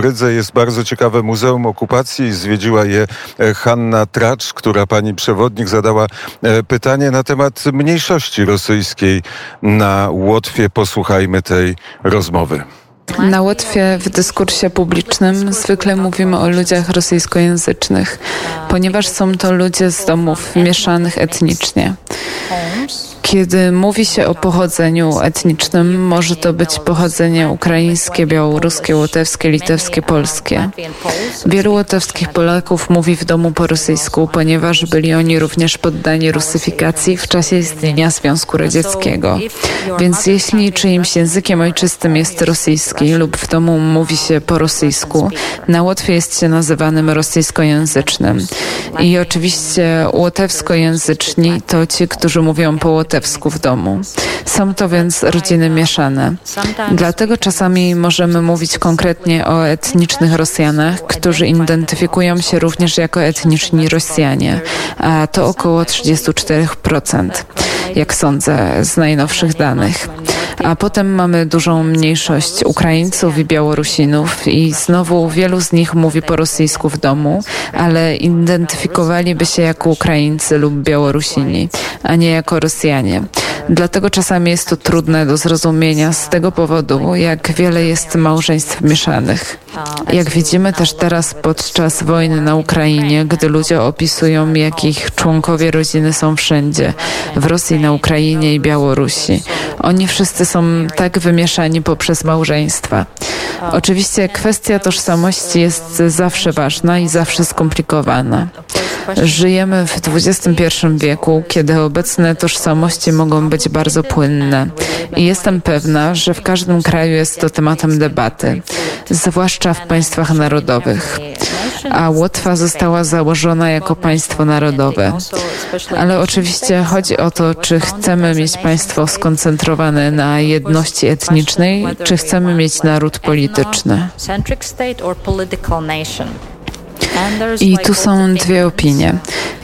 Rydze jest bardzo ciekawe Muzeum Okupacji. Zwiedziła je e, Hanna Tracz, która pani przewodnik zadała e, pytanie na temat mniejszości rosyjskiej na Łotwie. Posłuchajmy tej rozmowy. Na Łotwie w dyskursie publicznym zwykle mówimy o ludziach rosyjskojęzycznych, ponieważ są to ludzie z domów mieszanych etnicznie. Kiedy mówi się o pochodzeniu etnicznym, może to być pochodzenie ukraińskie, białoruskie, łotewskie, litewskie, polskie. Wielu łotewskich Polaków mówi w domu po rosyjsku, ponieważ byli oni również poddani rusyfikacji w czasie istnienia Związku Radzieckiego. Więc jeśli czyimś językiem ojczystym jest rosyjski lub w domu mówi się po rosyjsku, na Łotwie jest się nazywanym rosyjskojęzycznym. I oczywiście łotewskojęzyczni to ci, którzy mówią po łotewsku w domu. Są to więc rodziny mieszane. Dlatego czasami możemy mówić konkretnie o etnicznych Rosjanach, którzy identyfikują się również jako etniczni Rosjanie, a to około 34%, jak sądzę z najnowszych danych. A potem mamy dużą mniejszość Ukraińców i Białorusinów i znowu wielu z nich mówi po rosyjsku w domu, ale identyfikowaliby się jako Ukraińcy lub Białorusini, a nie jako Rosjanie. Dlatego czasami jest to trudne do zrozumienia z tego powodu, jak wiele jest małżeństw mieszanych. Jak widzimy też teraz podczas wojny na Ukrainie, gdy ludzie opisują, jak ich członkowie rodziny są wszędzie, w Rosji, na Ukrainie i Białorusi. Oni wszyscy są tak wymieszani poprzez małżeństwa. Oczywiście kwestia tożsamości jest zawsze ważna i zawsze skomplikowana. Żyjemy w XXI wieku, kiedy obecne tożsamości mogą być bardzo płynne. I jestem pewna, że w każdym kraju jest to tematem debaty, zwłaszcza w państwach narodowych. A Łotwa została założona jako państwo narodowe. Ale oczywiście chodzi o to, czy chcemy mieć państwo skoncentrowane na jedności etnicznej, czy chcemy mieć naród polityczny. I tu są dwie opinie.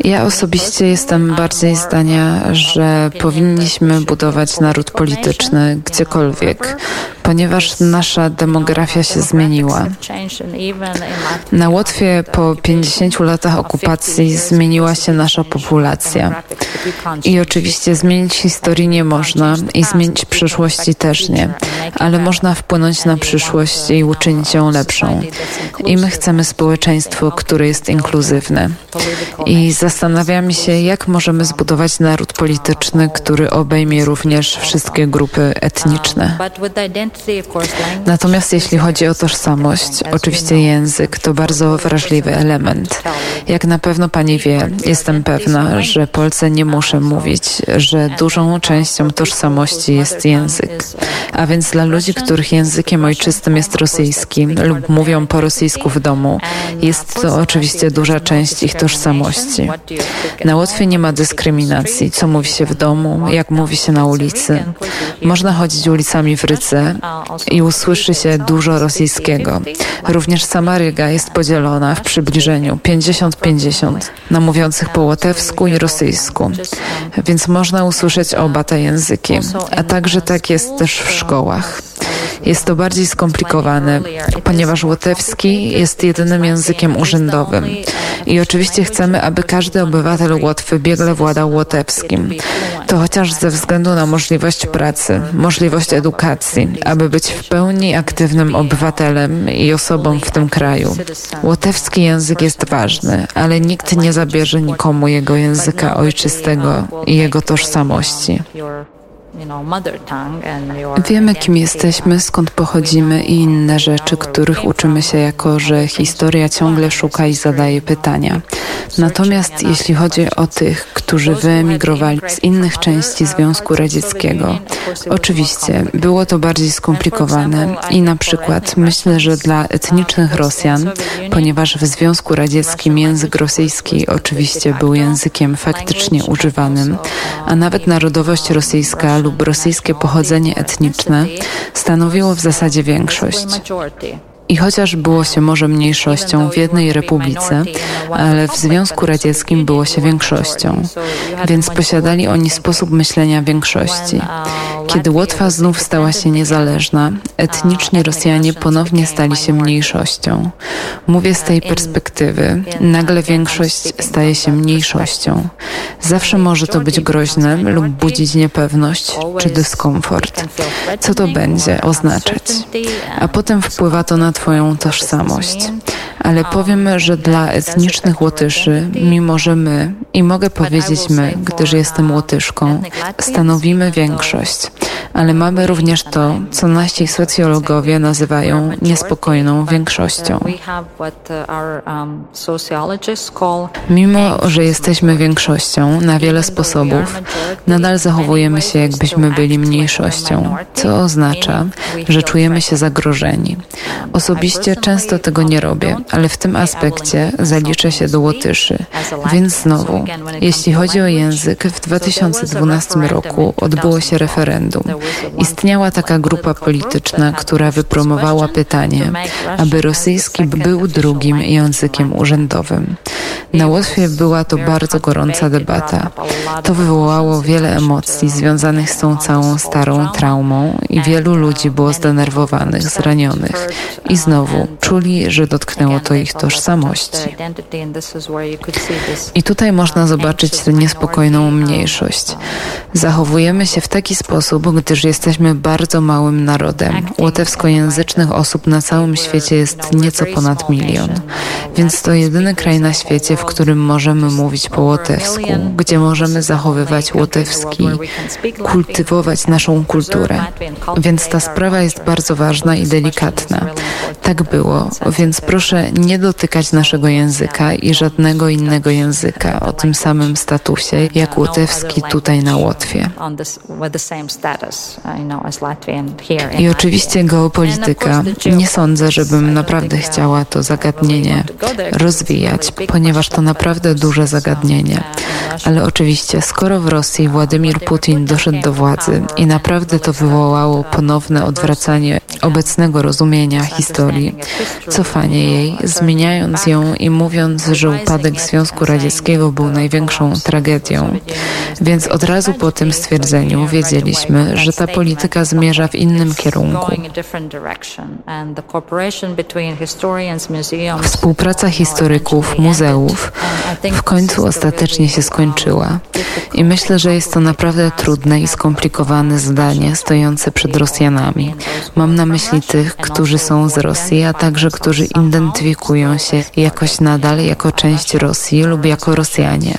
Ja osobiście jestem bardziej zdania, że powinniśmy budować naród polityczny gdziekolwiek, ponieważ nasza demografia się zmieniła. Na Łotwie po 50 latach okupacji zmieniła się nasza populacja. I oczywiście zmienić historii nie można i zmienić przyszłości też nie, ale można wpłynąć na przyszłość i uczynić ją lepszą. I my chcemy społeczeństwo, które jest inkluzywne. I zastanawiamy się, jak możemy zbudować naród polityczny, który obejmie również wszystkie grupy etniczne. Natomiast jeśli chodzi o tożsamość, oczywiście język to bardzo wrażliwy element. Jak na pewno pani wie, jestem pewna, że Polsce nie muszę mówić, że dużą częścią tożsamości jest język. A więc dla ludzi, których językiem ojczystym jest rosyjski lub mówią po rosyjsku w domu, jest to oczywiście duża część ich tożsamości. Na Łotwie nie ma dyskryminacji, co mówi się w domu, jak mówi się na ulicy. Można chodzić ulicami w Rydze i usłyszy się dużo rosyjskiego. Również sama Ryga jest podzielona w przybliżeniu 50-50 na mówiących po łotewsku i rosyjsku, więc można usłyszeć oba te języki, a także tak jest też w szkołach. Jest to bardziej skomplikowane, ponieważ łotewski jest jedynym językiem urzędowym. I oczywiście chcemy, aby każdy obywatel Łotwy biegle władał łotewskim. To chociaż ze względu na możliwość pracy, możliwość edukacji, aby być w pełni aktywnym obywatelem i osobą w tym kraju. Łotewski język jest ważny, ale nikt nie zabierze nikomu jego języka ojczystego i jego tożsamości. Wiemy, kim jesteśmy, skąd pochodzimy i inne rzeczy, których uczymy się jako, że historia ciągle szuka i zadaje pytania. Natomiast jeśli chodzi o tych, którzy wyemigrowali z innych części Związku Radzieckiego, oczywiście było to bardziej skomplikowane i na przykład myślę, że dla etnicznych Rosjan, ponieważ w Związku Radzieckim język rosyjski oczywiście był językiem faktycznie używanym, a nawet narodowość rosyjska lub rosyjskie pochodzenie etniczne stanowiło w zasadzie większość. I chociaż było się może mniejszością w jednej republice, ale w Związku Radzieckim było się większością, więc posiadali oni sposób myślenia większości. Kiedy Łotwa znów stała się niezależna, etniczni Rosjanie ponownie stali się mniejszością. Mówię z tej perspektywy, nagle większość staje się mniejszością. Zawsze może to być groźne lub budzić niepewność czy dyskomfort. Co to będzie oznaczać? A potem wpływa to na Twoją tożsamość. Ale powiem, że dla etnicznych Łotyszy, mimo że my, i mogę powiedzieć my, gdyż jestem Łotyszką, stanowimy większość, ale mamy również to, co nasi socjologowie nazywają niespokojną większością. Mimo, że jesteśmy większością na wiele sposobów, nadal zachowujemy się, jakbyśmy byli mniejszością, co oznacza, że czujemy się zagrożeni. Osobiście często tego nie robię, ale w tym aspekcie zaliczę się do Łotyszy. Więc znowu, jeśli chodzi o język, w 2012 roku odbyło się referendum. Istniała taka grupa polityczna, która wypromowała pytanie, aby rosyjski był drugim językiem urzędowym. Na Łotwie była to bardzo gorąca debata. To wywołało wiele emocji związanych z tą całą starą traumą i wielu ludzi było zdenerwowanych, zranionych. I znowu czuli, że dotknęło ich tożsamości. I tutaj można zobaczyć tę niespokojną mniejszość. Zachowujemy się w taki sposób, gdyż jesteśmy bardzo małym narodem. Łotewskojęzycznych osób na całym świecie jest nieco ponad milion. Więc to jedyny kraj na świecie, w którym możemy mówić po łotewsku, gdzie możemy zachowywać łotewski, kultywować naszą kulturę. Więc ta sprawa jest bardzo ważna i delikatna. Tak było, więc proszę nie dotykać naszego języka i żadnego innego języka o tym samym statusie jak łotewski tutaj na Łotwie. I oczywiście geopolityka. Nie sądzę, żebym naprawdę chciała to zagadnienie rozwijać, ponieważ to naprawdę duże zagadnienie. Ale oczywiście, skoro w Rosji Władimir Putin doszedł do władzy i naprawdę to wywołało ponowne odwracanie obecnego rozumienia historii, cofanie jej, zmieniając ją i mówiąc, że upadek Związku Radzieckiego był największą tragedią. Więc od razu po tym stwierdzeniu wiedzieliśmy, że ta polityka zmierza w innym kierunku. Współpraca historyków, muzeów w końcu ostatecznie się skończyła. I myślę, że jest to naprawdę trudne i skomplikowane zdanie stojące przed Rosjanami. Mam na myśli tych, którzy są z Rosji, a także którzy identyfikują się jakoś nadal jako część Rosji lub jako Rosjanie.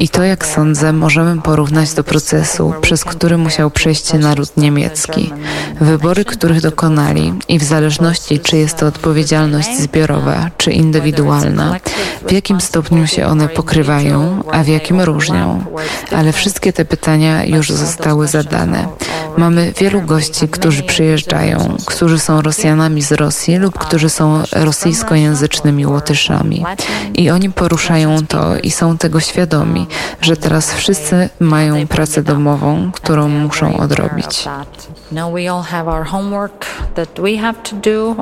I to, jak sądzę, możemy porównać do procesu, przez który musiał przejść naród niemiecki. Wybory, których dokonali i w zależności, czy jest to odpowiedzialność zbiorowa, czy indywidualna, w jakim stopniu się one pokrywają, a w jakim różnią. Ale wszystkie te pytania już zostały zadane. Mamy wielu gości, którzy przyjeżdżają, którzy są Rosjanami z Rosji lub którzy są rosyjskojęzycznymi Łotyszami. I oni poruszają to i są tego świadomi, że teraz wszyscy mają pracę domową, którą muszą odrobić.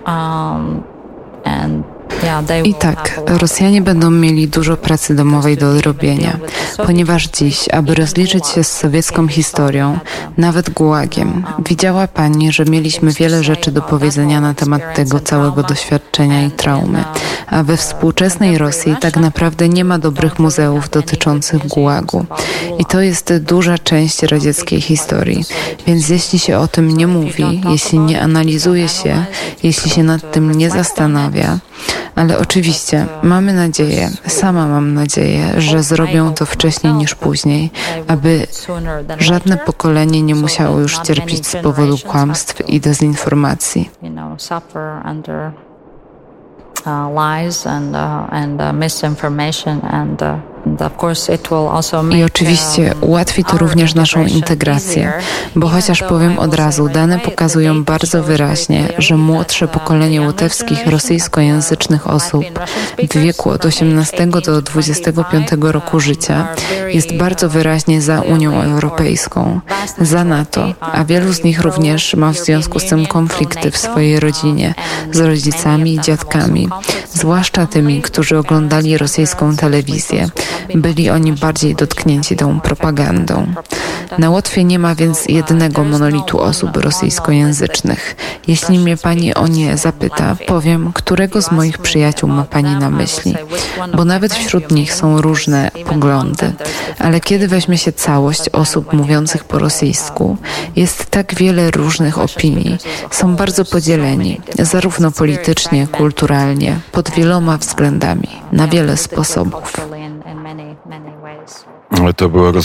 Um, and i tak, Rosjanie będą mieli dużo pracy domowej do odrobienia, ponieważ dziś, aby rozliczyć się z sowiecką historią, nawet gułagiem, widziała Pani, że mieliśmy wiele rzeczy do powiedzenia na temat tego całego doświadczenia i traumy, a we współczesnej Rosji tak naprawdę nie ma dobrych muzeów dotyczących gułagu. I to jest duża część radzieckiej historii, więc jeśli się o tym nie mówi, jeśli nie analizuje się, jeśli się nad tym nie zastanawia, ale oczywiście mamy nadzieję, sama mam nadzieję, że zrobią to wcześniej niż później, aby żadne pokolenie nie musiało już cierpieć z powodu kłamstw i dezinformacji. Uh, lies and, uh, and uh, misinformation and I oczywiście ułatwi to również naszą integrację, bo chociaż powiem od razu, dane pokazują bardzo wyraźnie, że młodsze pokolenie łotewskich rosyjskojęzycznych osób w wieku od 18 do 25 roku życia jest bardzo wyraźnie za Unią Europejską, za NATO, a wielu z nich również ma w związku z tym konflikty w swojej rodzinie z rodzicami i dziadkami, zwłaszcza tymi, którzy oglądali rosyjską telewizję. Byli oni bardziej dotknięci tą propagandą. Na Łotwie nie ma więc jednego monolitu osób rosyjskojęzycznych. Jeśli mnie pani o nie zapyta, powiem, którego z moich przyjaciół ma pani na myśli, bo nawet wśród nich są różne poglądy. Ale kiedy weźmie się całość osób mówiących po rosyjsku, jest tak wiele różnych opinii. Są bardzo podzieleni, zarówno politycznie, kulturalnie, pod wieloma względami, na wiele sposobów. To było